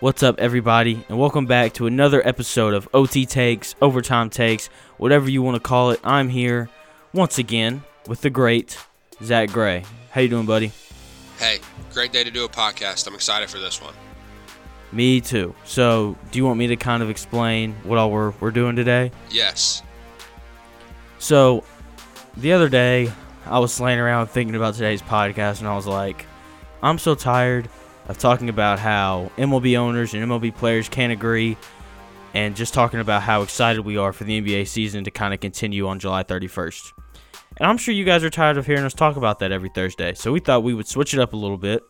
What's up, everybody, and welcome back to another episode of OT Takes, Overtime Takes, whatever you want to call it. I'm here once again with the great Zach Gray. How you doing, buddy? Hey, great day to do a podcast. I'm excited for this one. Me too. So, do you want me to kind of explain what all we're we're doing today? Yes. So, the other day, I was laying around thinking about today's podcast, and I was like, I'm so tired of talking about how MLB owners and MLB players can't agree, and just talking about how excited we are for the NBA season to kind of continue on July 31st. And I'm sure you guys are tired of hearing us talk about that every Thursday, so we thought we would switch it up a little bit.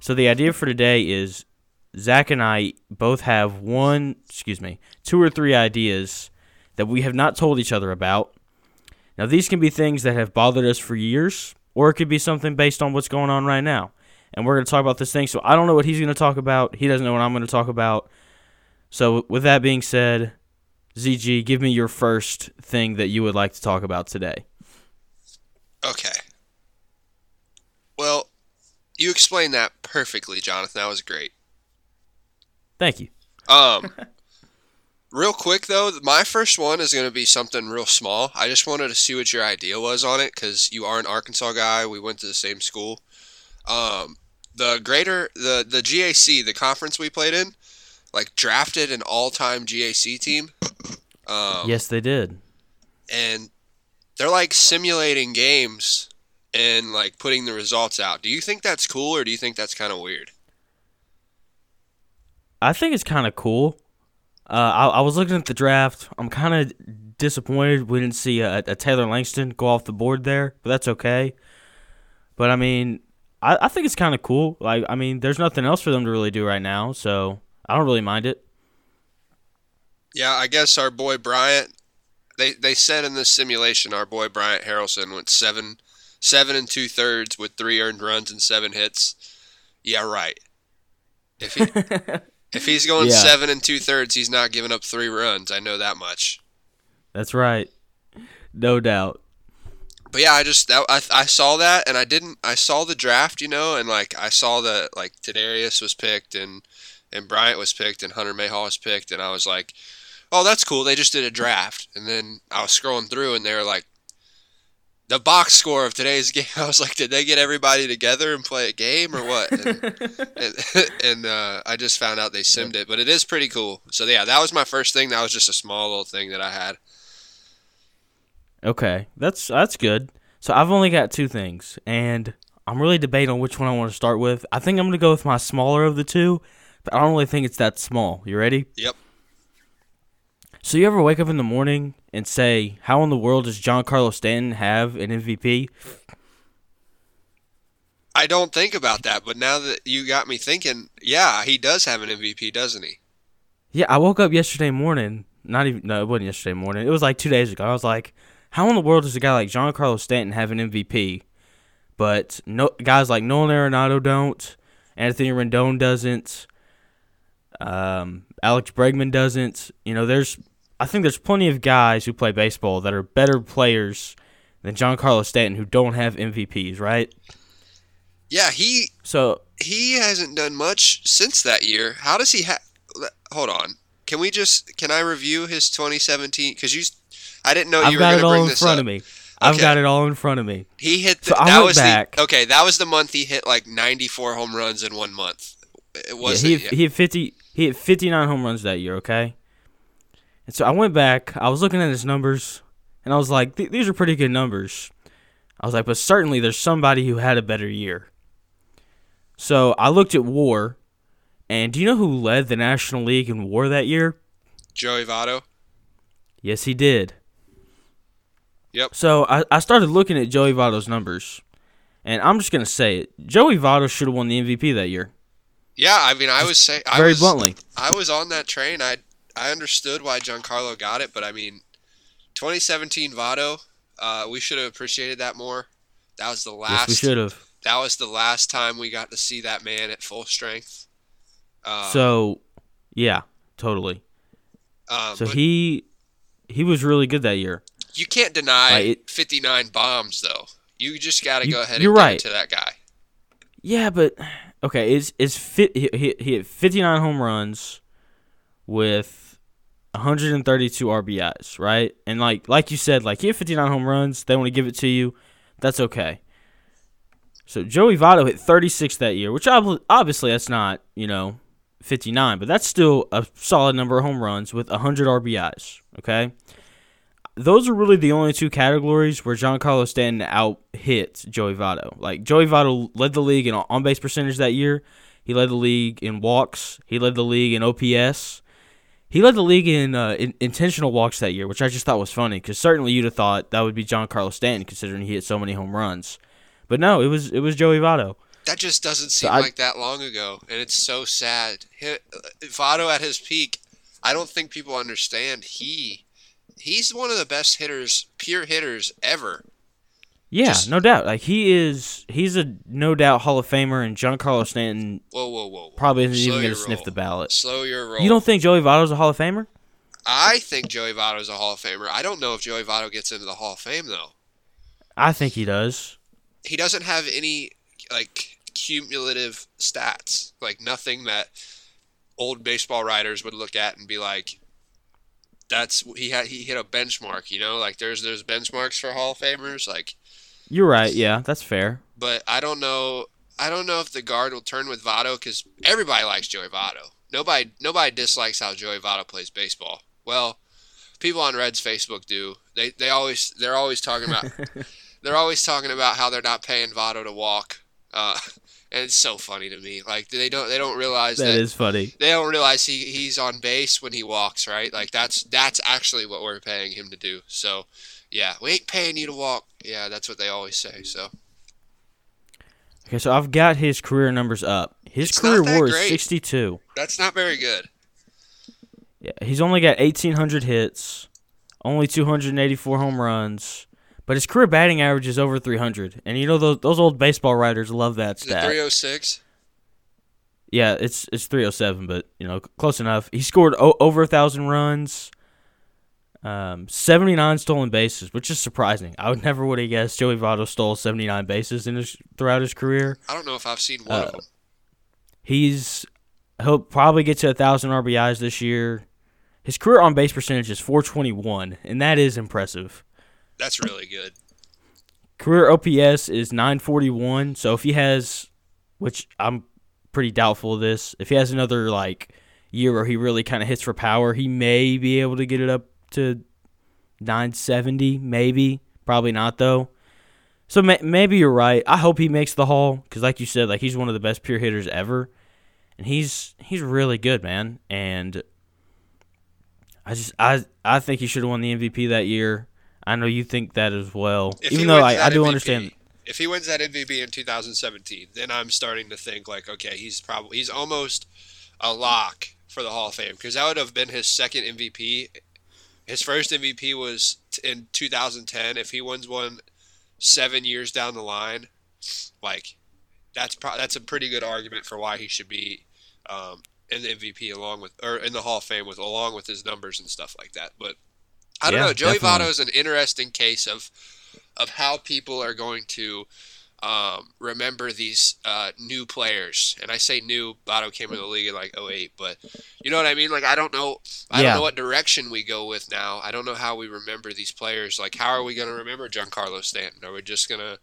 So, the idea for today is Zach and I both have one, excuse me, two or three ideas that we have not told each other about. Now, these can be things that have bothered us for years, or it could be something based on what's going on right now. And we're going to talk about this thing. So, I don't know what he's going to talk about. He doesn't know what I'm going to talk about. So, with that being said, ZG, give me your first thing that you would like to talk about today. Okay. Well, you explained that perfectly, Jonathan. That was great. Thank you. Um, real quick though, my first one is going to be something real small. I just wanted to see what your idea was on it because you are an Arkansas guy. We went to the same school. Um, the greater the the GAC, the conference we played in, like drafted an all-time GAC team. Um, yes, they did. and they're like simulating games and like putting the results out. Do you think that's cool or do you think that's kind of weird? I think it's kind of cool. Uh, I, I was looking at the draft. I'm kind of disappointed we didn't see a, a Taylor Langston go off the board there, but that's okay. But I mean, I, I think it's kind of cool. Like, I mean, there's nothing else for them to really do right now, so I don't really mind it. Yeah, I guess our boy Bryant. They they said in this simulation our boy Bryant Harrelson went seven seven and two thirds with three earned runs and seven hits. Yeah, right. If he if he's going Yeah. seven and two thirds, he's not giving up three runs. I know that much. That's right, no doubt. But yeah, I just that, I I saw that and I didn't I saw the draft, you know, and like I saw that like Tadarius was picked and and Bryant was picked and Hunter Mayhaw was picked and I was like, "Oh, that's cool. They just did a draft." And then I was scrolling through and they were like the box score of today's game. I was like, "Did they get everybody together and play a game or what?" And, and, and uh, I just found out they simmed it, but it is pretty cool. So yeah, that was my first thing. That was just a small little thing that I had. Okay, that's that's good. So I've only got two things, and I'm really debating on which one I want to start with. I think I'm gonna go with my smaller of the two, but I don't really think it's that small. You ready? Yep. So you ever wake up in the morning and say, "How in the world does Giancarlo Stanton have an MVP?" I don't think about that, but now that you got me thinking, yeah, he does have an MVP, doesn't he? Yeah, I woke up yesterday morning. Not even no, it wasn't yesterday morning. It was like two days ago. I was like, "How in the world does a guy like Giancarlo Stanton have an MVP?" But no guys like Nolan Arenado don't. Anthony Rendon doesn't. Um, Alex Bregman doesn't. You know, there's I think there's plenty of guys who play baseball that are better players than Giancarlo Stanton who don't have MVPs, right? Yeah, he So he hasn't done much since that year. How does he have? Hold on. Can we just can I review his 2017? Because you, I didn't know you I've were got going it to all bring in this front up. of me. I've got it all in front of me. He hit the, So that was back- the okay. That was the month he hit like 94 home runs in one month. It Yeah, was he, it? he hit fifty. He hit fifty nine home runs that year. Okay, and so I went back. I was looking at his numbers, and I was like, "These are pretty good numbers." I was like, "But certainly, there's somebody who had a better year." So I looked at WAR, and do you know who led the National League in WAR that year? Joey Votto. Yes, he did. Yep. So I, I started looking at Joey Votto's numbers, and I'm just gonna say it: Joey Votto should have won the MVP that year. Yeah, I mean, I was saying Very was, bluntly. I was on that train. I I understood why Giancarlo got it, but I mean, 2017 Votto, uh, we should have appreciated that more. That was the Yes, last. we should have. That was the last time we got to see that man at full strength. Uh, So, yeah, totally. um, So but he he was really good that year. You can't deny Like, it- 59 bombs though. You just got to go ahead and you're give right. it to that guy. Yeah, but okay, is is fit he, he he hit 59 home runs with 132 RBIs, right? And like like you said, like he hit 59 home runs, they want to give it to you. That's okay. So Joey Votto hit 36 that year, which obviously that's not, you know, 59, but that's still a solid number of home runs with 100 RBIs, okay? Those are really the only two categories where Giancarlo Stanton out hit Joey Votto. Like Joey Votto led the league in on base percentage that year. He led the league in walks. He led the league in OPS. He led the league in, uh, in intentional walks that year, which I just thought was funny because certainly you'd have thought that would be Giancarlo Stanton considering he hit so many home runs. But no, it was it was Joey Votto. That just doesn't seem I- like that long ago, and it's so sad. Hi- Votto at his peak, I don't think people understand. He he's one of the best hitters, pure hitters ever. Yeah, Just- no doubt. Like he is, he's a no doubt Hall of Famer, and Giancarlo Stanton Whoa, whoa, whoa! whoa. probably isn't Slow even going to sniff the ballot. Slow your roll. You don't think Joey Votto's a Hall of Famer? I think Joey Votto's a Hall of Famer. I don't know if Joey Votto gets into the Hall of Fame though. I think he does. He doesn't have any like cumulative stats, like nothing that old baseball writers would look at and be like, "That's he had he hit a benchmark." You know, like there's there's benchmarks for Hall of Famers, like. You're right. Yeah, that's fair. But I don't know. I don't know if the guard will turn with Votto because everybody likes Joey Votto. Nobody nobody dislikes how Joey Votto plays baseball. Well, people on Reds Facebook do. They they always they're always talking about they're always talking about how they're not paying Votto to walk. Uh, and it's so funny to me. Like they don't they don't realize that that, is funny. they don't realize he, he's on base when he walks, right? Like that's that's actually what we're paying him to do. So, yeah, we ain't paying you to walk. Yeah, that's what they always say. So, Okay, so I've got his career numbers up. His It's career WAR is 62. that's not very good. Yeah, he's only got 1,800 hits, only 284 home runs, but his career batting average is over 300. And you know those those old baseball writers love that Is stat. 306? Yeah, it's it's 307, but you know close enough. He scored o- over a thousand runs, um, 79 stolen bases, which is surprising. I would never would have guessed Joey Votto stole 79 bases in his throughout his career. I don't know if I've seen one Uh, of them. He's he'll probably get to a thousand RBIs this year. His career on base percentage is 421, and that is impressive. That's really good. Career OPS is 941. So if he has, which I'm pretty doubtful of this, if he has another like year where he really kind of hits for power, he may be able to get it up to 970. Maybe, probably not though. So may- maybe you're right. I hope he makes the Hall because, like you said, like he's one of the best pure hitters ever, and he's he's really good, man. And I just I I think he should have won the MVP that year. I know you think that as well. If Even though I, I do MVP understand. If he wins that MVP in 2017, then I'm starting to think like, okay, he's probably he's almost a lock for the Hall of Fame because that would have been his second MVP. His first MVP was t- in 2010. If he wins one seven years down the line, like that's pro- that's a pretty good argument for why he should be um, in the MVP along with or in the Hall of Fame with along with his numbers and stuff like that. But I don't Yeah, know. Joey definitely. Votto is an interesting case of of how people are going to um, remember these uh, new players. And I say new. Votto came in the league in like 08, but you know what I mean. Like I don't know. I Yeah. don't know what direction we go with now. I don't know how we remember these players. Like how are we going to remember Giancarlo Stanton? Are we just gonna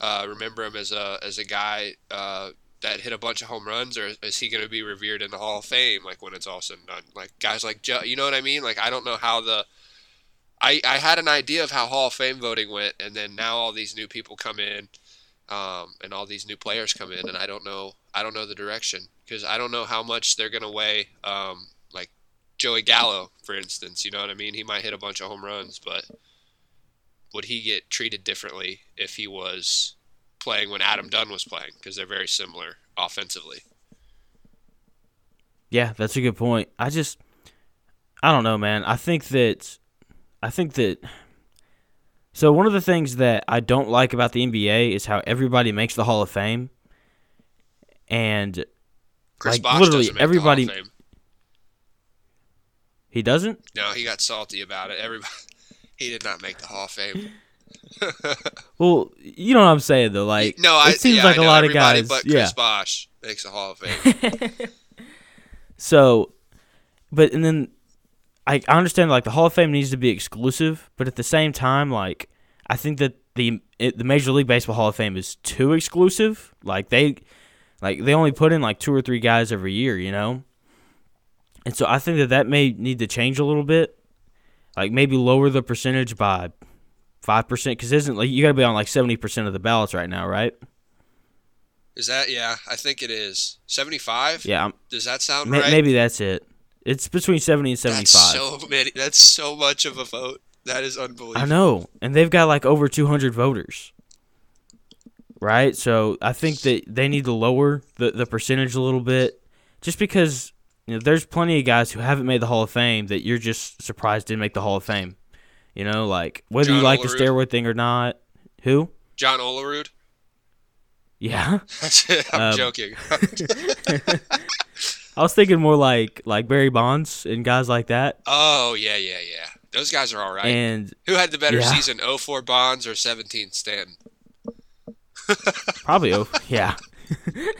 uh, remember him as a as a guy uh, that hit a bunch of home runs, or is he going to be revered in the Hall of Fame? Like when it's all said and done, like guys like Joe, you know what I mean? Like I don't know how the I I had an idea of how Hall of Fame voting went, and then now all these new people come in, um, and all these new players come in, and I don't know I don't know the direction because I don't know how much they're to weigh. Um, like Joey Gallo, for instance, you know what I mean? He might hit a bunch of home runs, but would he get treated differently if he was playing when Adam Dunn was playing? Because they're very similar offensively. Yeah, that's a good point. I just I don't know, man. I think that I think that so one of the things that I don't like about the NBA is how everybody makes the Hall of Fame. And Chris Like, Bosh literally doesn't make everybody- The Hall of Fame. he doesn't? No, he got salty about it. Everybody, he did not make the Hall of Fame. Well, you know what I'm saying though. Like, no, I, it seems yeah, like I a lot of guys. but yeah. Chris Bosh makes a Hall of Fame. So, but and then I I understand like the Hall of Fame needs to be exclusive, but at the same time, like I think that the it, the Major League Baseball Hall of Fame is too exclusive. Like they like they only put in like two or three guys every year, you know. And so I think that that may need to change a little bit. Like maybe lower the percentage by five percent, because isn't like you got to be on like seventy percent of the ballots right now, right? Is that yeah? I think it is seventy five. Yeah, I'm, Does that sound ma- right? maybe that's it. It's between seventy and That's seventy-five. so many. That's so much of a vote. That is unbelievable. I know, and they've got like over 200 voters, right? So I think that they need to lower the, the percentage a little bit, just because you know there's plenty of guys who haven't made the Hall of Fame that you're just surprised didn't make the Hall of Fame. You know, like whether you John like the Olerud. steroid thing or not. Who? John Olerud. Yeah, I'm Um, joking. I was thinking more like like Barry Bonds and guys like that. oh yeah, yeah, yeah. Those guys are all right. And Who had the better Yeah. season, 04 Bonds or 17 Stanton? probably oh yeah.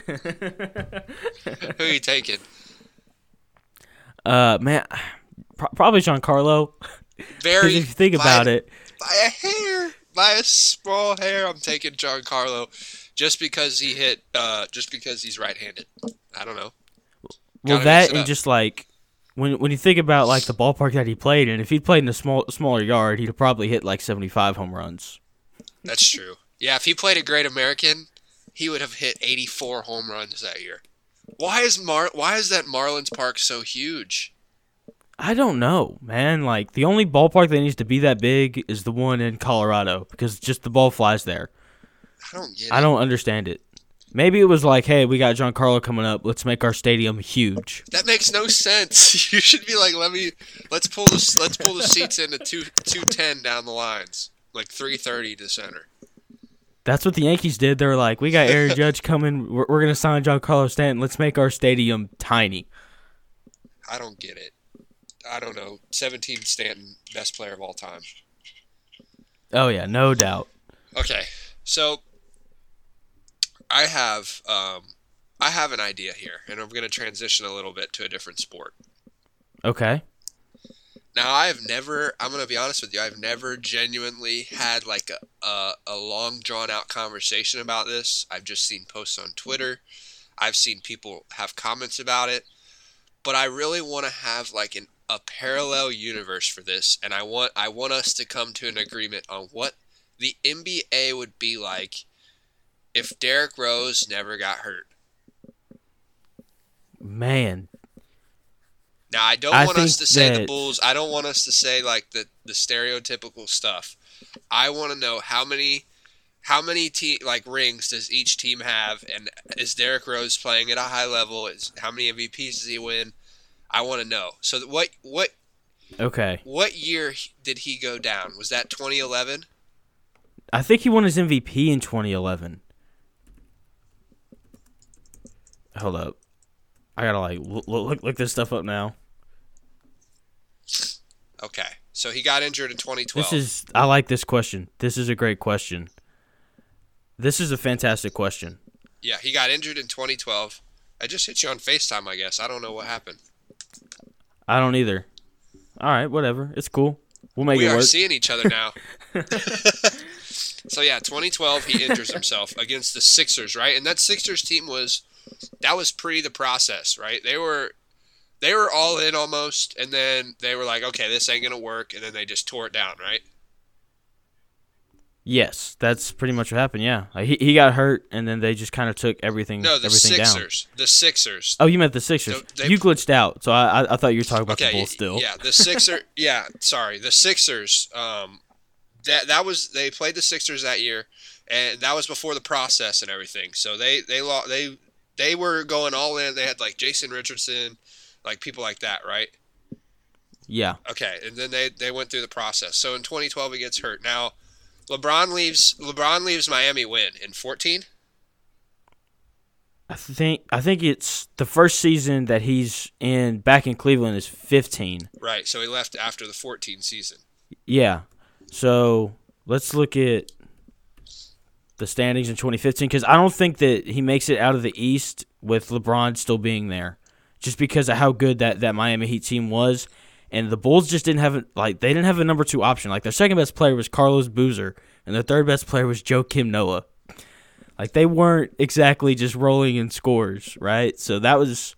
Who are you taking? Uh man, pro- probably Giancarlo. Very. If you think by- about it, by a hair, by a small hair, I'm taking Giancarlo, just because he hit, uh, just because he's right-handed. I don't know. Well, Gotta that and just like when when you think about like the ballpark that he played in, if he'd played in a small smaller yard, he'd have probably hit like seventy five home runs. That's true. Yeah, if he played a Great American, he would have hit 84 home runs that year. Why is Mar? Why is that Marlins Park so huge? I don't know, man. Like the only ballpark that needs to be that big is the one in Colorado because just the ball flies there. I don't get it. I don't understand it. Maybe it was like, hey, we got Giancarlo coming up. Let's make our stadium huge. That makes no sense. You should be like, let me let's pull the let's pull the seats into two two ten down the lines, like three thirty to center. That's what the Yankees did. They were like, we got Aaron Judge coming. We're, we're gonna sign Giancarlo Stanton. Let's make our stadium tiny. I don't get it. I don't know. Seventeen Stanton, best player of all time. Oh yeah, no doubt. Okay, so I have um, I have an idea here, and I'm going to transition a little bit to a different sport. Okay. Now, I have never. I'm going to be honest with you. I've never genuinely had like a a, a long drawn out conversation about this. I've just seen posts on Twitter. I've seen people have comments about it, but I really want to have like an a parallel universe for this, and I want I want us to come to an agreement on what the NBA would be like if Derrick Rose never got hurt. Man, Now I don't I want us to say the Bulls. I don't want us to say like the the stereotypical stuff. I want to know how many how many te- like rings does each team have, and is Derrick Rose playing at a high level? Is how many MVPs does he win? I want to know. So what what okay. what year did he go down? Was that 2011? I think he won his MVP in 2011. Hold up. I gotta like look, look look this stuff up now. Okay, so he got injured in 2012. This is I like this question. This is a great question. This is a fantastic question. yeah, he got injured in 2012. I just hit you on Facetime, I guess. I don't know what happened. I don't either. All right, whatever. It's cool. We'll make we it work. We are seeing each other now. so yeah, 2012 he injures himself against the Sixers, right? And that Sixers team was that was pre the process, right? They were they were all in almost, and then they were like, okay, this ain't gonna work, and then they just tore it down, right? yes, that's pretty much what happened. Yeah, like, he he got hurt, and then they just kind of took everything No, the everything down. Sixers, the Sixers. Oh, you meant the Sixers. No, they- you glitched out, so I I, I thought you were talking about Okay, the Bulls still. yeah, the Sixer. yeah, sorry, the Sixers. Um, that that was they played the Sixers that year, and that was before the process and everything. So they they lost they they were going all in. They had like Jason Richardson, like people like that, right? Yeah. Okay, and then they they went through the process. So in 2012 he gets hurt. Now LeBron leaves LeBron leaves Miami Win in 14. I think I think it's the first season that he's in back in Cleveland is 15. Right. So he left after the 14 season. Yeah. So let's look at the standings in 2015 because I don't think that he makes it out of the East with LeBron still being there, just because of how good that that Miami Heat team was. And the Bulls just didn't have a, like they didn't have a number two option. Like their second best player was Carlos Boozer, and their third best player was Joakim Noah. Like they weren't exactly just rolling in scores, right? So that was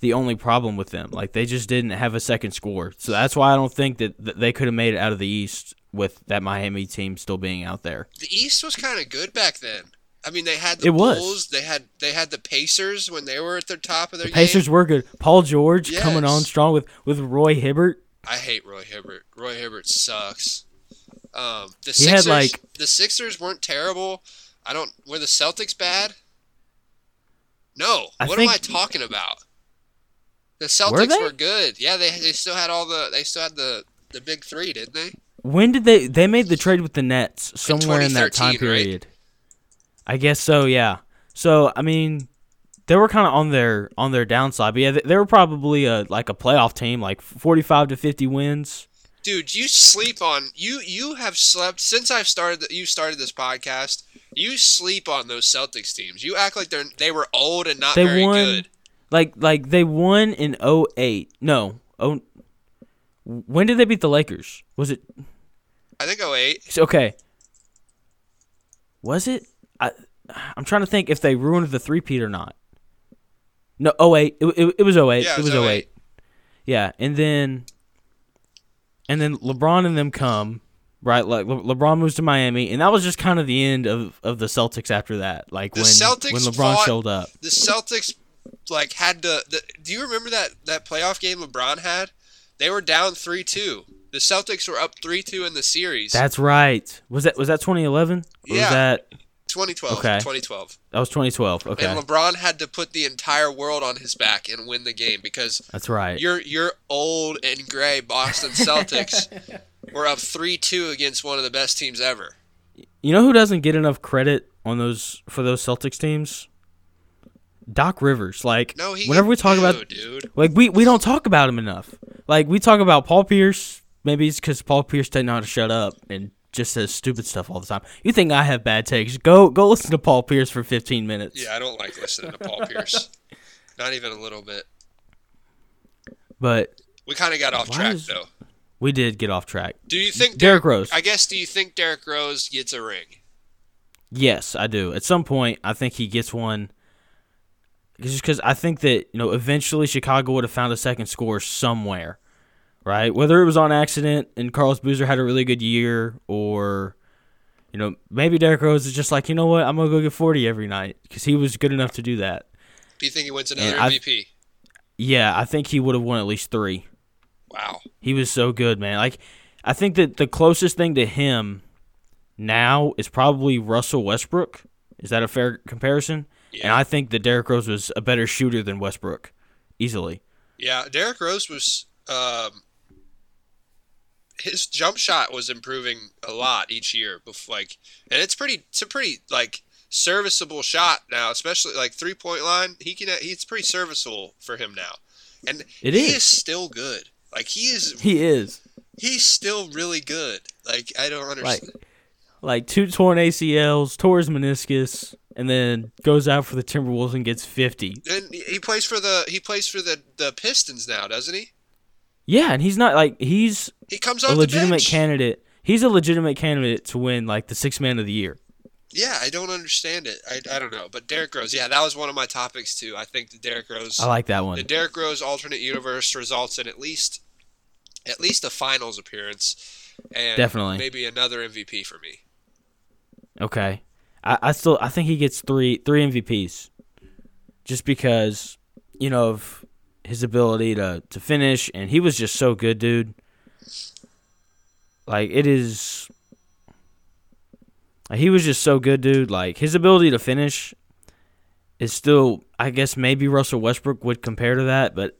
the only problem with them. Like they just didn't have a second score. So that's why I don't think that, that they could have made it out of the East with that Miami team still being out there. The East was kind of good back then. I mean, they had the It Bulls. was. They had they had the Pacers when they were at their top of their The Pacers game. were good. Paul George coming on strong with with Roy Hibbert. I hate Roy Hibbert. Roy Hibbert sucks. Um, the He had, Sixers, like- the Sixers weren't terrible. I don't. Were the Celtics bad? No. I what am I talking about? The Celtics they? were good. Yeah, they they still had all the they still had the the big three, didn't they? When did they they made the trade with the Nets somewhere in that time 2013, right? period? I guess so, yeah. So I mean, they were kind of on their on their downside, but yeah, they, they were probably a like a playoff team, like forty five to fifty wins. Dude, you sleep on you. You have slept since I've started. You started this podcast. You sleep on those Celtics teams. You act like they're they were old and not They very won- good. Like like they won in 08. No, oh, when did they beat the Lakers? Was it I think 08. okay? Was it? I I'm trying to think if they ruined the three peat or not. No, 08. It, it, it was 08. Yeah, it was 08. Yeah, and then and then LeBron and them come, right? Like Le- LeBron moves to Miami, and that was just kind of the end of, of the Celtics after that. Like The when Celtics when LeBron fought- showed up. The Celtics like had to. The, do you remember that that playoff game LeBron had? They were down three two. The Celtics were up three two in the series. That's right. Was that was that 2011? Yeah. Was that 2012. Okay. 2012. that was 2012? Okay, And LeBron had to put the entire world on his back and win the game because that's right. your your old and gray Boston Celtics were up three two against one of the best teams ever. You know who doesn't get enough credit on those for those Celtics teams? Doc Rivers. Like No, he. whenever we talk no, about dude. like we we don't talk about him enough. Like we talk about Paul Pierce. Maybe it's because Paul Pierce doesn't know how to shut up and just says stupid stuff all the time. You think I have bad takes? Go go listen to Paul Pierce for 15 minutes. Yeah, I don't like listening to Paul Pierce. Not even a little bit. But We kind of got off track is- though. we did get off track. Do you think Derrick Rose. I guess. Do you think Derrick Rose gets a ring? Yes, I do. At some point, I think he gets one. Just because I think that you know, eventually Chicago would have found a second score somewhere, right? Whether it was on accident and Carlos Boozer had a really good year, or you know, maybe Derrick Rose is just like, you know what, I'm gonna go get 40 every night because he was good enough to do that. Do you think he wins another I- MVP? Yeah, I think he would have won at least three. Wow. He was so good, man. Like, I think that the closest thing to him now is probably Russell Westbrook. Is that a fair comparison? Yeah. And. I think that Derrick Rose was a better shooter than Westbrook, easily. Yeah, Derrick Rose was um, his jump shot was improving a lot each year. Bef- like, and it's pretty, it's a pretty like serviceable shot now, especially like three point line. He can, he's pretty serviceable for him now, and It he is. is still good. Like he is, He is he's still really good. Like I don't like, understand. like two torn ACLs, tore his meniscus, and then goes out for the Timberwolves and gets 50. and he plays for the he plays for the the Pistons now, doesn't he? Yeah, and he's not like he's He comes a legitimate candidate. He's a legitimate candidate to win like the six man of the year. Yeah, I don't understand it. I, I don't know. But Derrick Rose, yeah, that was one of my topics too. I think the Derrick Rose I like that one. the Derrick Rose alternate universe results in at least at least a finals appearance and Definitely. maybe another MVP for me. Okay. I, I still I think he gets three three MVPs. Just because, you know, of his ability to, to finish and he was just so good, dude. Like it is he was just so good, dude. Like his ability to finish is still I guess maybe Russell Westbrook would compare to that, but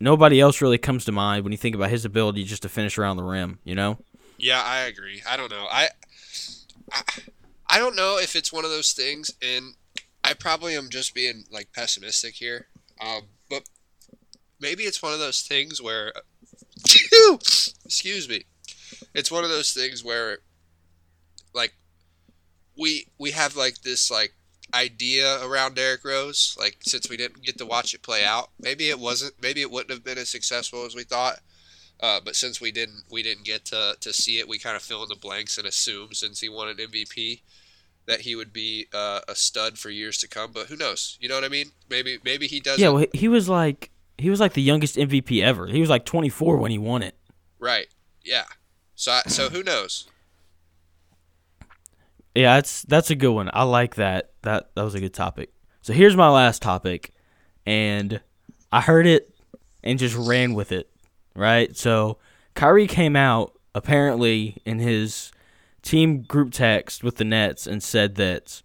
nobody else really comes to mind when you think about his ability just to finish around the rim, you know? Yeah, I agree. I don't know. I, I I don't know if it's one of those things, and I probably am just being like pessimistic here. Um, maybe it's one of those things where, excuse me, it's one of those things where like we we have like this like idea around Derrick Rose. Like since we didn't get to watch it play out, maybe it wasn't. Maybe it wouldn't have been as successful as we thought. Uh, but since we didn't we didn't get to, to see it, we kind of fill in the blanks and assume since he won an MVP that he would be uh, a stud for years to come. But who knows? You know what I mean? Maybe maybe he does. Yeah, well, he was like he was like the youngest MVP ever. He was like 24 when he won it. Right. Yeah. So I, so who knows? Yeah, that's that's a good one. I like that. That that was a good topic. So here's my last topic, and I heard it and just ran with it. Right. So Kyrie came out apparently in his team group text with the Nets and said that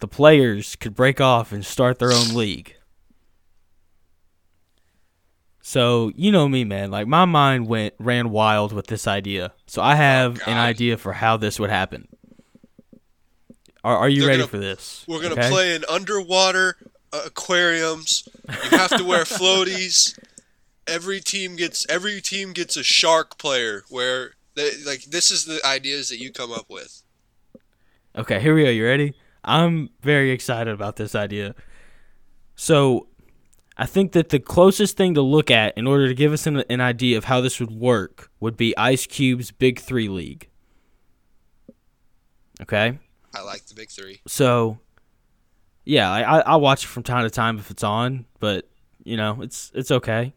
the players could break off and start their own league. So you know me, man. Like my mind went ran wild with this idea. So I have Oh, an idea for how this would happen. Are, are you They're ready gonna- for this? We're gonna Okay? play in underwater uh, aquariums. You have to wear floaties. Every team gets every team gets a shark player. Where they, like this is the ideas that you come up with. Okay, here we go. You ready? I'm very excited about this idea. So, I think that the closest thing to look at in order to give us an, an idea of how this would work would be Ice Cube's Big Three League. Okay? I like the big three. So, yeah, I, I I watch it from time to time if it's on, but you know, it's it's okay.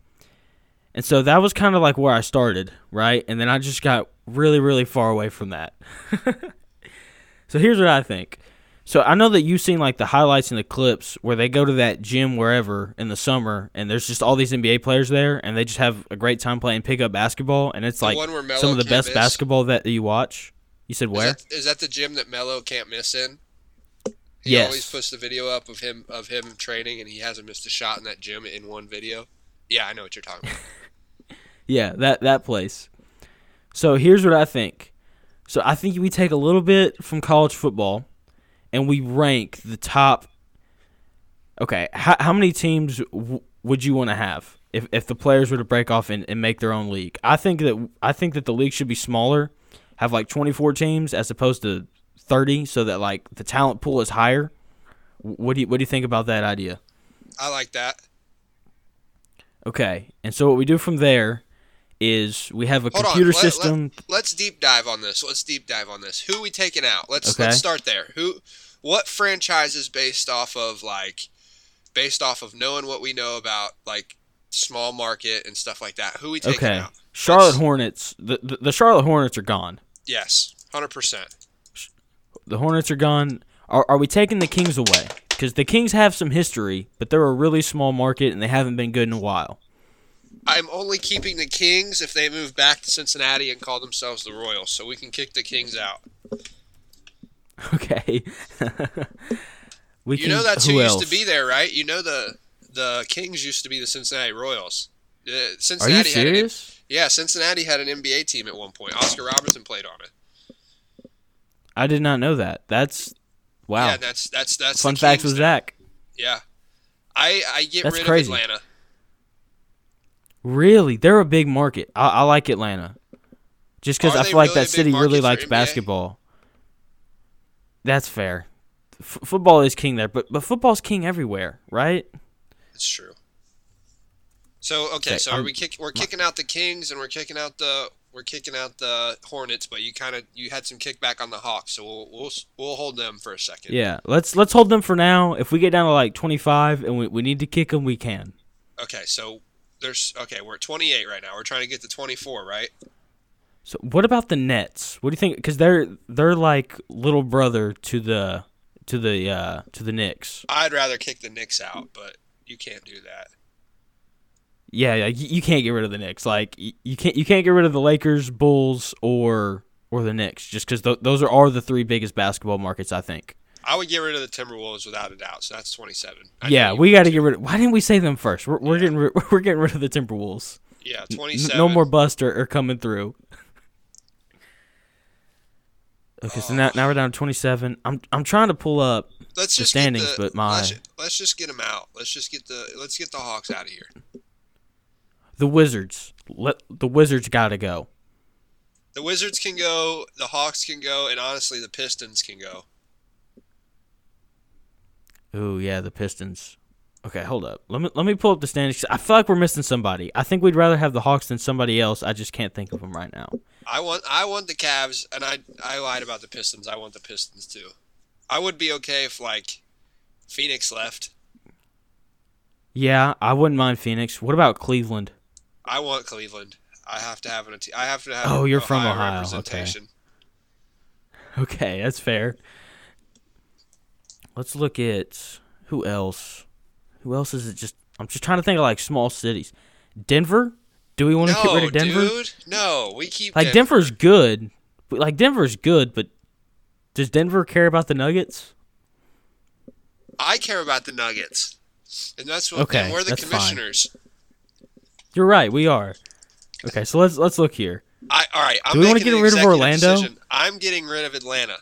And so that was kind of like where I started, right? And then I just got really, really far away from that. so here's what I think. So I know that you've seen like the highlights and the clips where they go to that gym wherever in the summer, and there's just all these NBA players there, and they just have a great time playing pickup basketball, and it's The like one where Melo some of the best miss? basketball that you watch. You said where? Is that, is that the gym that Melo can't miss in? He Yes. always puts the video up of him of him training, and he hasn't missed a shot in that gym in one video. Yeah, I know what you're talking about. Yeah, that that place. So here's what I think. So I think we take a little bit from college football, and we rank the top. Okay, how, how many teams w- would you want to have if, if the players were to break off and, and make their own league? I think that I think that the league should be smaller, have like 24 teams as opposed to 30, so that like the talent pool is higher. What do you what do you think about that idea? I like that. Okay, and so what we do from there is we have a Hold on, computer let- let- system. Let's deep dive on this. Let's deep dive on this. Who we taking out? Let's Okay. let's start there. Who what franchises based off of like based off of knowing what we know about like small market and stuff like that. Who we taking Okay. out? Charlotte Let's- Hornets. The, the the Charlotte Hornets are gone. Yes, 100%. The Hornets are gone. Are are we taking the Kings away? Because the Kings have some history, but they're a really small market and they haven't been good in a while. I'm only keeping the Kings if they move back to Cincinnati and call themselves the Royals, so we can kick the Kings out. Okay. we You know that's who, who used to be there, right? You know the the Kings used to be the Cincinnati Royals. Uh, Are you Cincinnati had an, serious? yeah, Cincinnati had an NBA team at one point. Oscar Robertson played on it. I did not know that. That's wow. Yeah, that's that's that's Fun facts with. Zach. Yeah, I I get That's rid crazy. of Atlanta. Really, they're a big market. I, I like Atlanta, just because I feel like really that city really likes NBA? basketball. That's fair. F- football is king there, but but football's king everywhere, right? It's true. So okay, Okay, so are I'm- we kick, we're kicking out the Kings and we're kicking out the we're kicking out the Hornets, but you kind of you had some kickback on the Hawks, so we'll we'll we'll hold them for a second. Yeah, let's let's hold them for now. If we get down to like 25 and we, we need to kick them, we can. Okay, so there's okay, we're at 28 right now. We're trying to get to 24, right? So what about the Nets? What do you think? Because they're they're like little brother to the to the uh, to the Knicks. I'd rather kick the Knicks out, but you can't do that. Yeah, yeah, you, you can't get rid of the Knicks. Like you, you can't you can't get rid of the Lakers, Bulls, or or the Knicks, just because th- those are are the three biggest basketball markets. I think. I would get rid of the Timberwolves without a doubt. So that's 27. Yeah, we got to get rid. of Why didn't we say them first? We're, we're Yeah. getting ri- we're getting rid of the Timberwolves. Yeah, N- 27. No more bust are coming through. Okay, so now, now we're down to 27. I'm I'm trying to pull up. let's the just standings, get the, but my- let's, let's just get them out. Let's just get the let's get the Hawks out of here. The Wizards. Let the Wizards got to go. The Wizards can go, the Hawks can go, and honestly, the Pistons can go. Ooh, yeah, the Pistons. Okay, hold up. Let me let me pull up the standings. I feel like we're missing somebody. I think we'd rather have the Hawks than somebody else. I just can't think of them right now. I want I want the Cavs, and I I lied about the Pistons. I want the Pistons too. I would be okay if like Phoenix left. Yeah, I wouldn't mind Phoenix. What about Cleveland? I want Cleveland. I have to have an. I have to have. Oh, you're from Ohio Ohio, okay. Okay, that's fair. Let's look at who else. Who else is it? Just I'm just trying to think of like small cities. Denver. Do we want to No, get rid of Denver? dude. No, we keep Like Denver. Denver's good. but, Like Denver's good, but does Denver care about the Nuggets? I care about the Nuggets, and that's what. Okay, we're the that's fine. commissioners. You're right. We are. Okay, so let's let's look here. I all right. I'm Do we wanna making get rid of Orlando? Decision. I'm getting rid of Atlanta.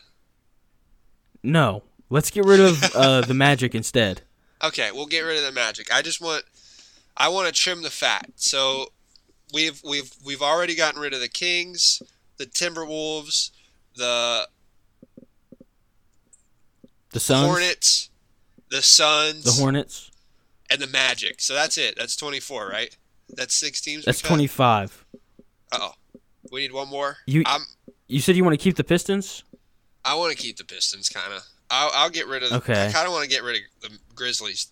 No, let's get rid of uh, the Magic instead. Okay, we'll get rid of the Magic. I just want. I want to trim the fat. So, we've we've we've already gotten rid of the Kings, the Timberwolves, the The Suns, Hornets, the Suns, the Hornets. and the Magic. So that's it. That's 24, right? That's six teams. That's 25. Oh, we need one more. You I'm. you said you want to keep the Pistons? I want to keep the Pistons, kind of. I'll, I'll get rid of. Okay. I kind of want to get rid of the Grizzlies.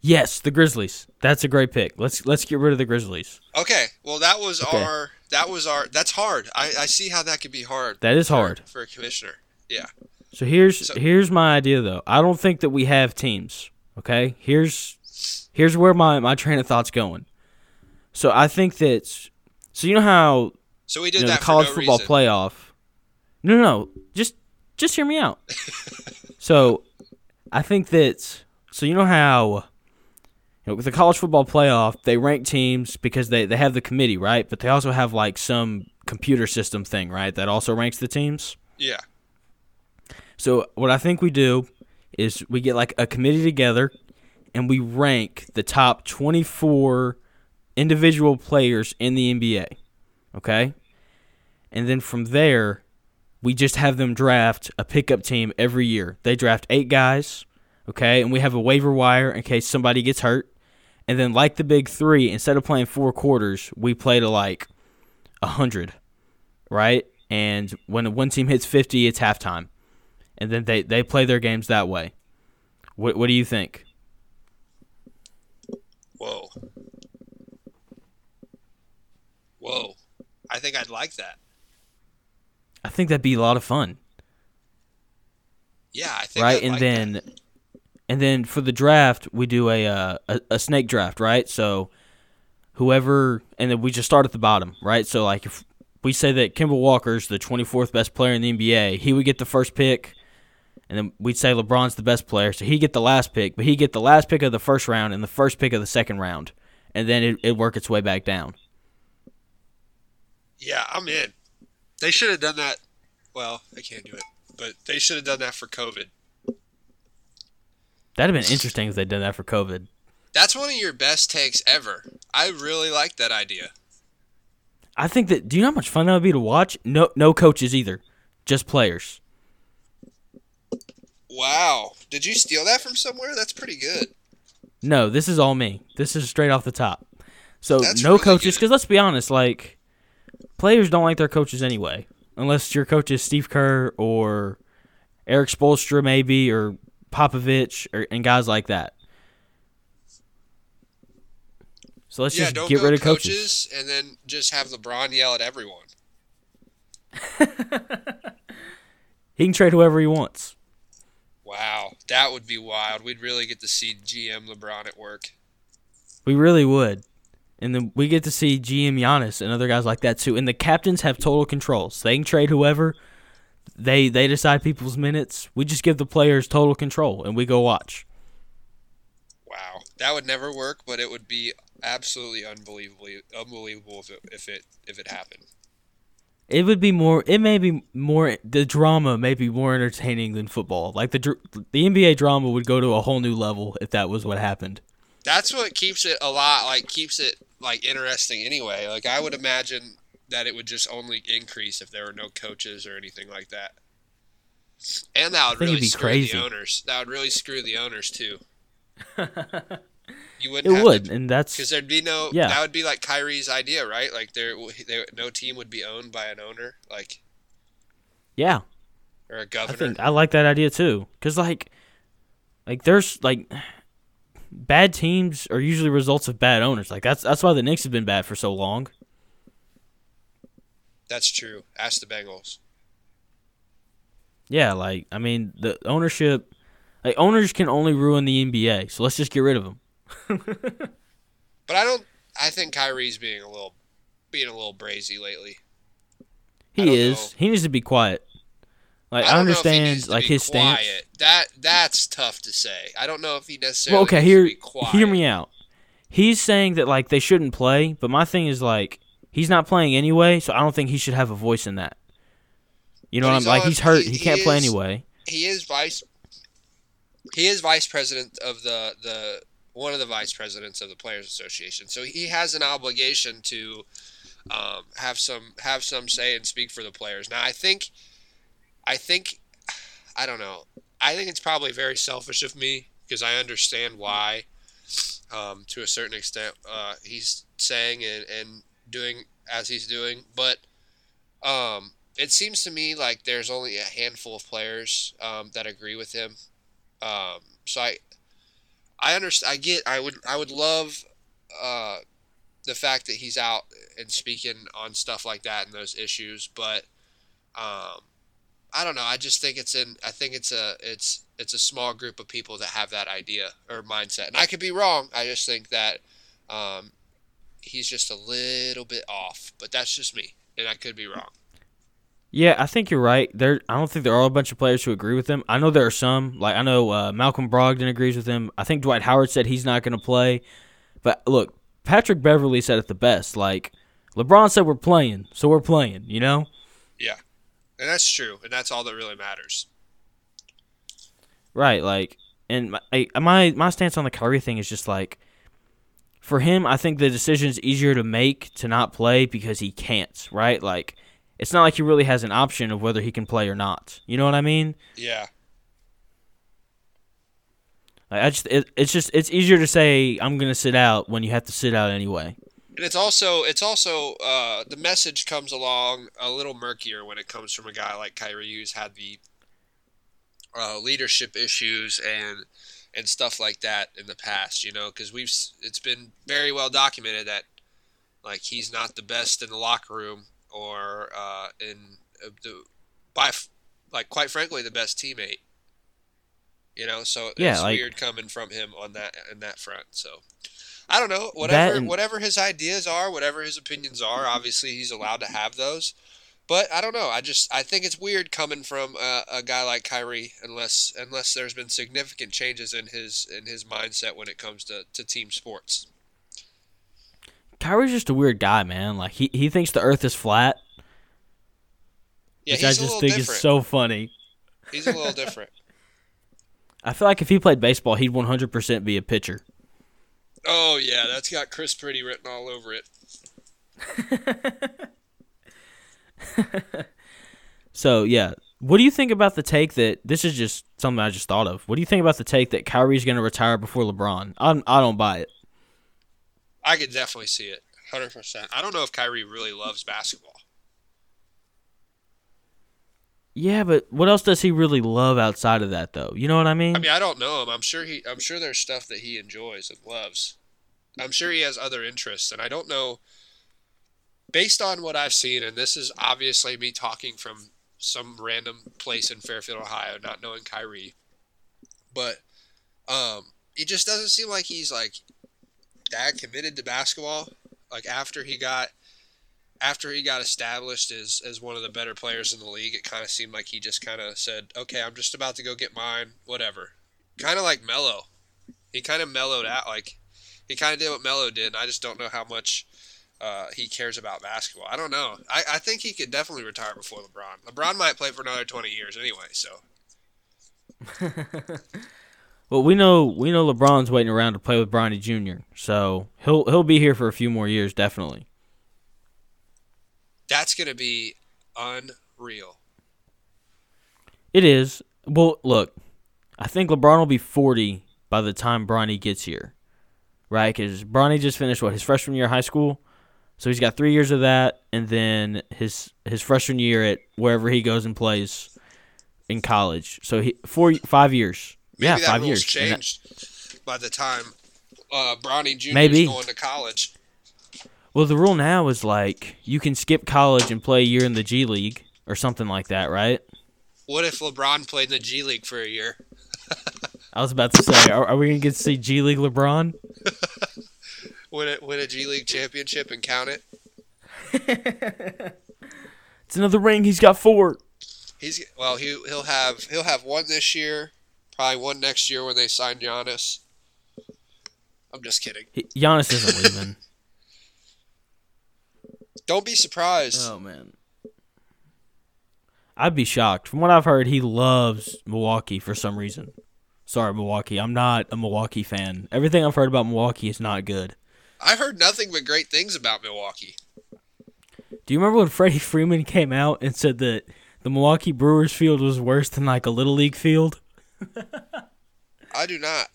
Yes, the Grizzlies. That's a great pick. Let's let's get rid of the Grizzlies. Okay. Well, that was Okay. our. That was our. That's hard. I, I see how that could be hard. That is for- hard. for a commissioner. Yeah. So here's So- here's my idea though. I don't think that we have teams. Okay? Here's here's where my my train of thought's going. So I think that so you know how So we did you know, that the college for no football reason. playoff. No, no, no. Just just hear me out. so, I think that so you know how you know, with the college football playoff, they rank teams because they they have the committee, right? But they also have like some computer system thing, right? That also ranks the teams. Yeah. So, what I think we do is we get like a committee together and we rank the top 24 individual players in the NBA. Okay? And then from there, we just have them draft a pickup team every year. They draft eight guys, okay? And we have a waiver wire in case somebody gets hurt. And then, like the big three, instead of playing four quarters, we play to like a 100, right? And when one team hits 50, it's halftime. And then they, they play their games that way. What, what do you think? Whoa. Whoa. I think I'd like that. I think that'd be a lot of fun. Yeah, I think. right I'd and like then that. and then for the draft we do a, uh, a a snake draft right so whoever and then we just start at the bottom right so like if we say that Kemba Walker's the 24th best player in the NBA he would get the first pick and then we'd say LeBron's the best player so he get the last pick but he get the last pick of the first round and the first pick of the second round and then it it work its way back down Yeah, I'm in. They should have done that. Well, I can't do it, but they should have done that for COVID. that'd have been interesting if they'd done that for COVID That's one of your best takes ever. I really like that idea. I think that do you know how much fun that would be to watch no no coaches either just players Wow. Did you steal that from somewhere? That's pretty good. No, this is all me. This is straight off the top. So That's no really coaches, because let's be honest, like players don't like their coaches anyway, unless your coach is Steve Kerr or Erik Spoelstra, maybe, or Popovich, or and guys like that. So let's yeah, just don't get rid of coaches, coaches. and then just have LeBron yell at everyone. He can trade whoever he wants. Wow, that would be wild. We'd really get to see GM LeBron at work. We really would. And then we get to see GM Giannis and other guys like that too. And the captains have total control. So they can trade whoever. They they decide people's minutes. We just give the players total control and we go watch. Wow, that would never work, but it would be absolutely unbelievably unbelievable if it if it if it happened. It would be more. It may be more. The drama may be more entertaining than football. Like the dr- the NBA drama would go to a whole new level if that was what happened. That's what keeps it a lot like keeps it like interesting anyway. Like I would imagine that it would just only increase if there were no coaches or anything like that. And that would really be screw crazy. the owners. That would really screw the owners too. You wouldn't it would, to and that's because there'd be no. Yeah. That would be like Kyrie's idea, right? Like there, there, no team would be owned by an owner, like yeah. or a governor. I, think I like that idea too, cause like, like there's like bad teams are usually results of bad owners. Like that's that's why the Knicks have been bad for so long. That's true. Ask the Bengals. Yeah, like I mean the ownership, like owners can only ruin the NBA. So let's just get rid of them. But I don't. I think Kyrie's being a little, being a little brazy lately. He is. know. He needs to be quiet. Like I, don't know if he needs understand like his stance. That that's tough to say. I don't know if he necessarily. Well, okay, hear to be quiet. hear me out. He's saying that like they shouldn't play, but my thing is like he's not playing anyway, so I don't think he should have a voice in that. You know But what I'm like? He's hurt. he- He, he can't play is- anyway. He is vice. He is vice president of the the one of the vice presidents of the Players Association, so he has an obligation to um, have some have some say and speak for the players. Now, I think, I think, I don't know. I think it's probably very selfish of me because I understand why, um, to a certain extent, uh, he's saying and, and doing as he's doing, but um, it seems to me like there's only a handful of players um, that agree with him. Um, so I, I understand. I get. I would. I would love uh, the fact that he's out and speaking on stuff like that and those issues, but um, I don't know. I just think it's in. I think it's a. It's it's a small group of people that have that idea or mindset, and I could be wrong. I just think that um, he's just a little bit off, but that's just me, and I could be wrong. Yeah, I think you're right. There, I don't think there are a bunch of players who agree with him. I know there are some. Like I know uh, Malcolm Brogdon agrees with him. I think Dwight Howard said he's not going to play. But look, Patrick Beverley said it the best. Like LeBron said, we're playing, so we're playing. You know? And that's true, and that's all that really matters. Right. Like, and my my my stance on the Kyrie thing is just like, for him, I think the decision's easier to make to not play because he can't. Right. Like, it's not like he really has an option of whether he can play or not. You know what I mean? Yeah. Like, I just it, it's just it's easier to say I'm gonna sit out when you have to sit out anyway. And it's also it's also uh, the message comes along a little murkier when it comes from a guy like Kyrie who's had the uh, leadership issues and and stuff like that in the past. You know, because we've it's been very well documented that like he's not the best in the locker room or uh, in uh, the by like quite frankly the best teammate. You know, so Yeah, it's like- weird coming from him on that in that front. So I don't know. Whatever and- whatever his ideas are, whatever his opinions are, obviously he's allowed to have those. But I don't know. I just I think it's weird coming from a, a guy like Kyrie, unless unless there's been significant changes in his in his mindset when it comes to, to team sports. Kyrie's just a weird guy, man. Like he he thinks the Earth is flat, Yeah, which he's I just think different. is so funny. He's a little different. I feel like if he played baseball, he'd 100% be a pitcher. Oh yeah, that's got Chris Pretty written all over it. So yeah, what do you think about the take that this is just something I just thought of? What do you think about the take that Kyrie's going to retire before LeBron? I I don't buy it. I could definitely see it, hundred percent. I don't know if Kyrie really loves basketball. Yeah, but what else does he really love outside of that, though? You know what I mean? I mean, I don't know him. I'm sure he. I'm sure there's stuff that he enjoys and loves. I'm sure he has other interests, and I don't know. Based on what I've seen, and this is obviously me talking from some random place in Fairfield, Ohio, not knowing Kyrie, but um, it just doesn't seem like he's like that committed to basketball. Like after he got after he got established as as one of the better players in the league, it kind of seemed like he just kind of said, "Okay, I'm just about to go get mine, whatever." Kind of like Melo. He kind of mellowed out like he kind of did what Melo did. And I just don't know how much uh, he cares about basketball. I don't know. I, I think he could definitely retire before LeBron. LeBron might play for another 20 years anyway, so well, we know we know LeBron's waiting around to play with Bronny Jr. So he'll he'll be here for a few more years, definitely. That's gonna be unreal. It is. Well, look, I think LeBron will be 40 by the time Bronny gets here, right? Because Bronny just finished what his freshman year of high school, so he's got three years of that, and then his his freshman year at wherever he goes and plays in college. So he four five years. Maybe yeah, that five rule's years. And that- changed by the time uh, Bronny Jr. Maybe. is going to college. Well, the rule now is like you can skip college and play a year in the G League or something like that, right? What if LeBron played in the G League for a year? I was about to say, are, are we gonna get to see G League LeBron? Win a, win a G League championship and count it? It's another ring. He's got four. He's well. He he'll have he'll have one this year, probably one next year when they sign Giannis. I'm just kidding. He, Giannis isn't leaving. Don't be surprised. Oh man. I'd be shocked. From what I've heard, he loves Milwaukee for some reason. Sorry, Milwaukee. I'm not a Milwaukee fan. Everything I've heard about Milwaukee is not good. I've heard nothing but great things about Milwaukee. Do you remember when Freddie Freeman came out and said that the Milwaukee Brewers field was worse than like a little league field? I do not.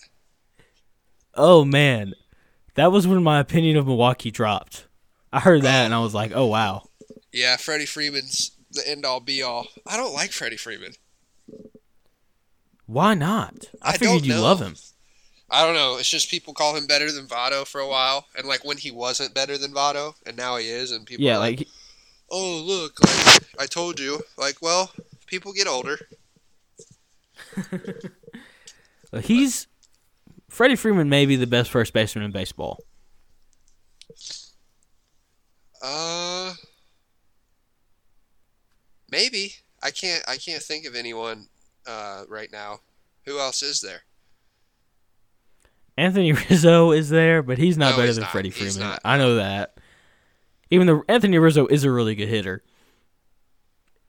Oh man. That was when my opinion of Milwaukee dropped. I heard that and I was like, "Oh wow." Yeah, Freddie Freeman's the end all be all. I don't like Freddie Freeman. Why not? I, I figured you love him. I don't know. It's just people call him better than Votto for a while, and like when he wasn't better than Votto, and now he is, and people Yeah, like, like "Oh, look, like I told you." Like, well, people get older. he's Freddie Freeman may be the best first baseman in baseball. Uh, maybe I can't. I can't think of anyone uh, right now. Who else is there? Anthony Rizzo is there, but he's not No, better he's than not. Freddie Freeman. not. I know that. Even though Anthony Rizzo is a really good hitter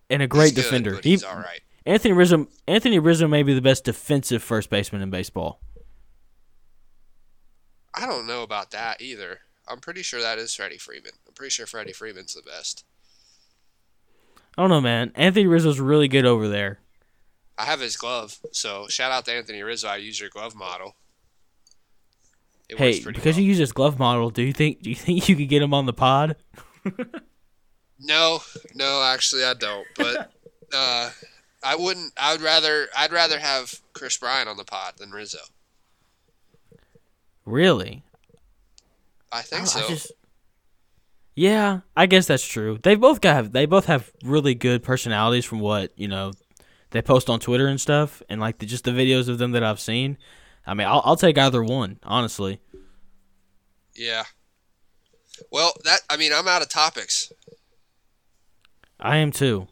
and a great He's good, defender. He- he's all right. Anthony Rizzo Anthony Rizzo may be the best defensive first baseman in baseball. I don't know about that either. I'm pretty sure that is Freddie Freeman. I'm pretty sure Freddie Freeman's the best. I don't know, man. Anthony Rizzo's really good over there. I have his glove, so shout out to Anthony Rizzo. I use your glove model. It hey, because well. you use this glove model, do you think do you think you could get him on the pod? No, no, actually I don't. But uh, I wouldn't. I would rather. I'd rather have Kris Bryant on the pod than Rizzo. Really? I think I- so. I just Yeah, I guess that's true. They both got they both have really good personalities from what, you know, they post on Twitter and stuff and like the, just the videos of them that I've seen. I mean, I'll I'll take either one, honestly. Yeah. Well, that. I mean, I'm out of topics. I am too.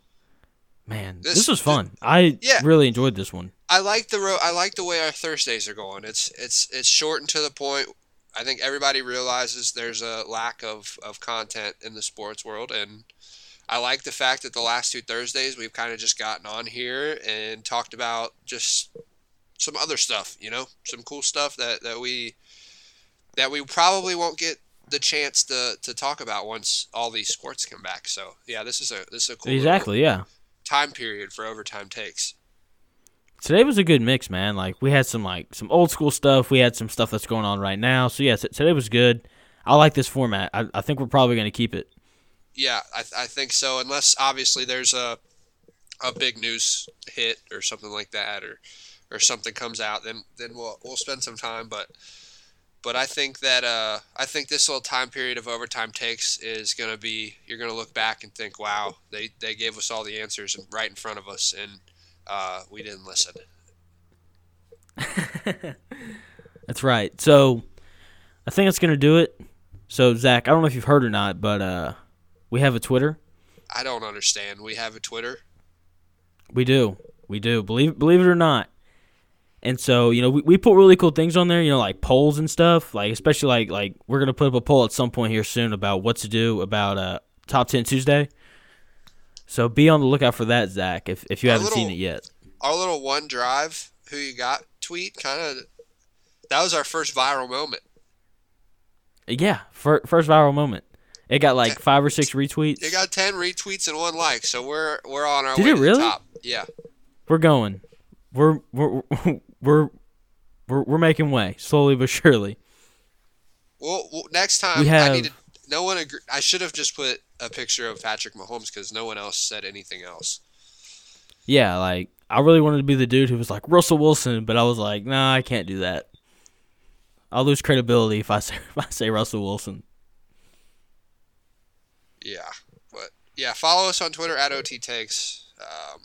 Man, this, This- was fun. I Yeah. really enjoyed this one. I like the ro- I like the way our Thursdays are going. It's it's it's short and to the point. I think everybody realizes there's a lack of, of content in the sports world, and I like the fact that the last two Thursdays we've kind of just gotten on here and talked about just some other stuff. You know, some cool stuff that, that we that we probably won't get the chance to, to talk about once all these sports come back. So yeah, this is a this is a cool Exactly, yeah. time period for overtime takes. Today was a good mix, man. Like we had some like some old school stuff. We had some stuff that's going on right now. So yes, today was good. I like this format. I, I think we're probably going to keep it. Yeah, I, I think so. Unless obviously there's a a big news hit or something like that, or or something comes out, then then we'll we'll spend some time. But but I think that uh, I think this little time period of overtime takes is gonna be you're gonna look back and think, wow, they they gave us all the answers right in front of us, and uh, we didn't listen. That's right. So I think that's gonna do it. So Zach, I don't know if you've heard or not, but uh, we have a Twitter. I don't understand. We have a Twitter. We do. We do. Believe believe it or not. And so, you know, we, we put really cool things on there, you know, like polls and stuff. Like especially like like we're gonna put up a poll at some point here soon about what to do about uh top ten Tuesday. So be on the lookout for that, Zach, if if you Our haven't seen it yet. Our little one drive, who you got tweet, kind of. That was our first viral moment. Yeah, fir- first viral moment. It got like five or six retweets. It got ten retweets and one like, so we're we're on our Did way it to the top. Yeah. We're going. We're we're we're we're we're making way slowly but surely. Well, well next time We I have- needed. No one. Agree, I should have just put a picture of Patrick Mahomes because no one else said anything else. Yeah, like I really wanted to be the dude who was like Russell Wilson, but I was like, nah, I can't do that. I'll lose credibility if I say if I say Russell Wilson. Yeah, but yeah, follow us on Twitter at OT Takes. Um,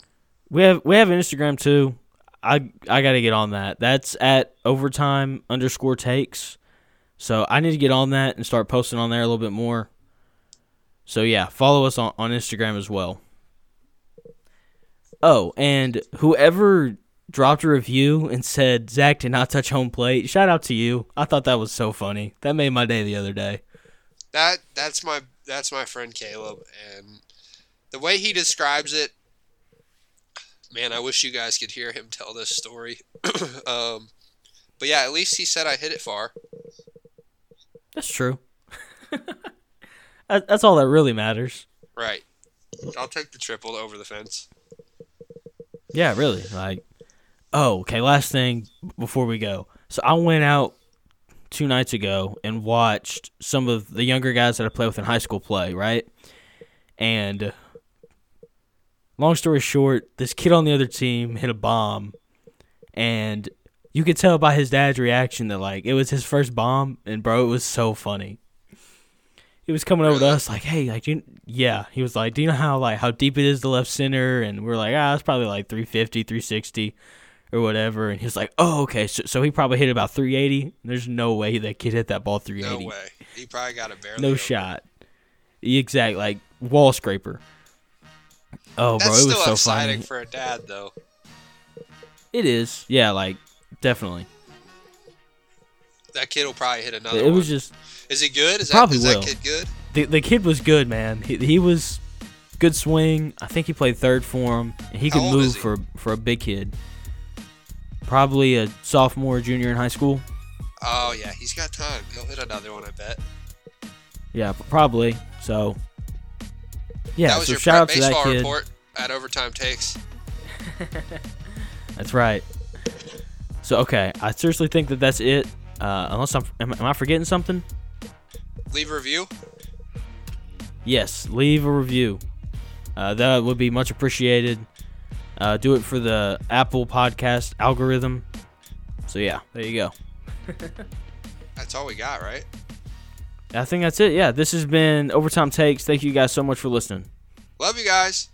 We have we have Instagram too. I I got to get on that. That's at overtime underscore takes. So I need to get on that and start posting on there a little bit more. So yeah, follow us on, on Instagram as well. Oh, and whoever dropped a review and said Zach did not touch home plate, shout out to you. I thought that was so funny. That made my day the other day. that that's my that's my friend Caleb, and the way he describes it, man, I wish you guys could hear him tell this story. um, but yeah, at least he said I hit it far. That's true. that, that's all that really matters. Right. I'll take the triple over the fence. Yeah, really. Like, oh, okay. Last thing before we go. So I went out two nights ago and watched some of the younger guys that I play with in high school play. Right, and long story short, this kid on the other team hit a bomb, and you could tell by his dad's reaction that like it was his first bomb, and bro, it was so funny. He was coming over to us like, "Hey, like, you, yeah." He was like, "Do you know how like how deep it is to left center?" And we're like, "Ah, it's probably like 350, 360, or whatever." And he was like, "Oh, okay." So, so he probably hit about 380. There's no way that kid hit that ball 380. No way. He probably got a barely. No over. shot. Exact like wall scraper. Oh, That's bro, it was so exciting funny. for a dad, though. It is, yeah, like definitely. That kid will probably hit another It one. was just is he good? Is Probably that, is will. that kid good? the the kid was good, man. He, he was good swing. I think he played third for him. And he could move he? for for a big kid. Probably a sophomore, junior in high school. Oh yeah, he's got time. He'll hit another one, I bet. Yeah, probably. So yeah, that was so your shout out to that kid. report at overtime takes. That's right. So okay, I seriously think that that's it. Uh, unless I'm, am, am I forgetting something? Leave a review. Yes, leave a review. Uh, that would be much appreciated. Uh, do it for the Apple Podcast algorithm. So yeah, there you go. That's all we got, right? I think that's it. Yeah, this has been Overtime Takes. Thank you guys so much for listening. Love you guys.